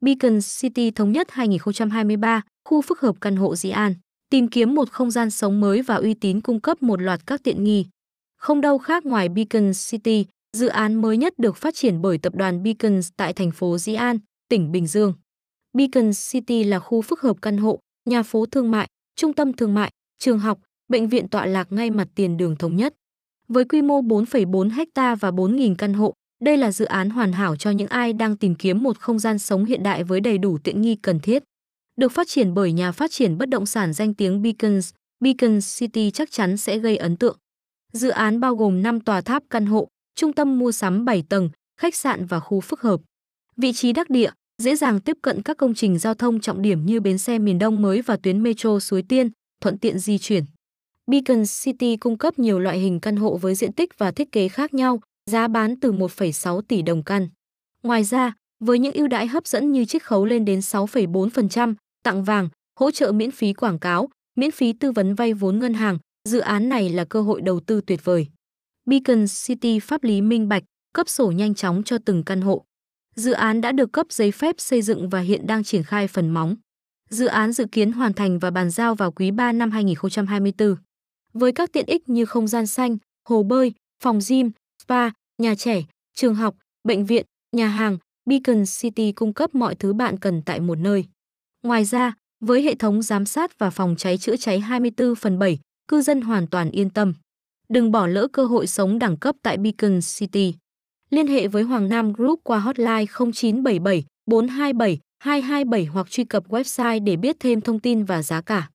Beacon City Thống nhất 2023, khu phức hợp căn hộ Dĩ An, tìm kiếm một không gian sống mới và uy tín cung cấp một loạt các tiện nghi. Không đâu khác ngoài Beacon City, dự án mới nhất được phát triển bởi tập đoàn Beacon tại thành phố Dĩ An, tỉnh Bình Dương. Beacon City là khu phức hợp căn hộ, nhà phố thương mại, trung tâm thương mại, trường học, bệnh viện tọa lạc ngay mặt tiền đường thống nhất. Với quy mô 4,4 ha và 4.000 căn hộ, đây là dự án hoàn hảo cho những ai đang tìm kiếm một không gian sống hiện đại với đầy đủ tiện nghi cần thiết. Được phát triển bởi nhà phát triển bất động sản danh tiếng Beacons, Beacons City chắc chắn sẽ gây ấn tượng. Dự án bao gồm 5 tòa tháp căn hộ, trung tâm mua sắm 7 tầng, khách sạn và khu phức hợp. Vị trí đắc địa, dễ dàng tiếp cận các công trình giao thông trọng điểm như bến xe miền Đông mới và tuyến metro Suối Tiên, thuận tiện di chuyển. Beacon City cung cấp nhiều loại hình căn hộ với diện tích và thiết kế khác nhau, giá bán từ 1,6 tỷ đồng căn. Ngoài ra, với những ưu đãi hấp dẫn như chiết khấu lên đến 6,4%, tặng vàng, hỗ trợ miễn phí quảng cáo, miễn phí tư vấn vay vốn ngân hàng, dự án này là cơ hội đầu tư tuyệt vời. Beacon City pháp lý minh bạch, cấp sổ nhanh chóng cho từng căn hộ. Dự án đã được cấp giấy phép xây dựng và hiện đang triển khai phần móng. Dự án dự kiến hoàn thành và bàn giao vào quý 3 năm 2024. Với các tiện ích như không gian xanh, hồ bơi, phòng gym, spa, nhà trẻ, trường học, bệnh viện, nhà hàng, Beacon City cung cấp mọi thứ bạn cần tại một nơi. Ngoài ra, với hệ thống giám sát và phòng cháy chữa cháy 24 phần 7, cư dân hoàn toàn yên tâm. Đừng bỏ lỡ cơ hội sống đẳng cấp tại Beacon City. Liên hệ với Hoàng Nam Group qua hotline 0977 427 227 hoặc truy cập website để biết thêm thông tin và giá cả.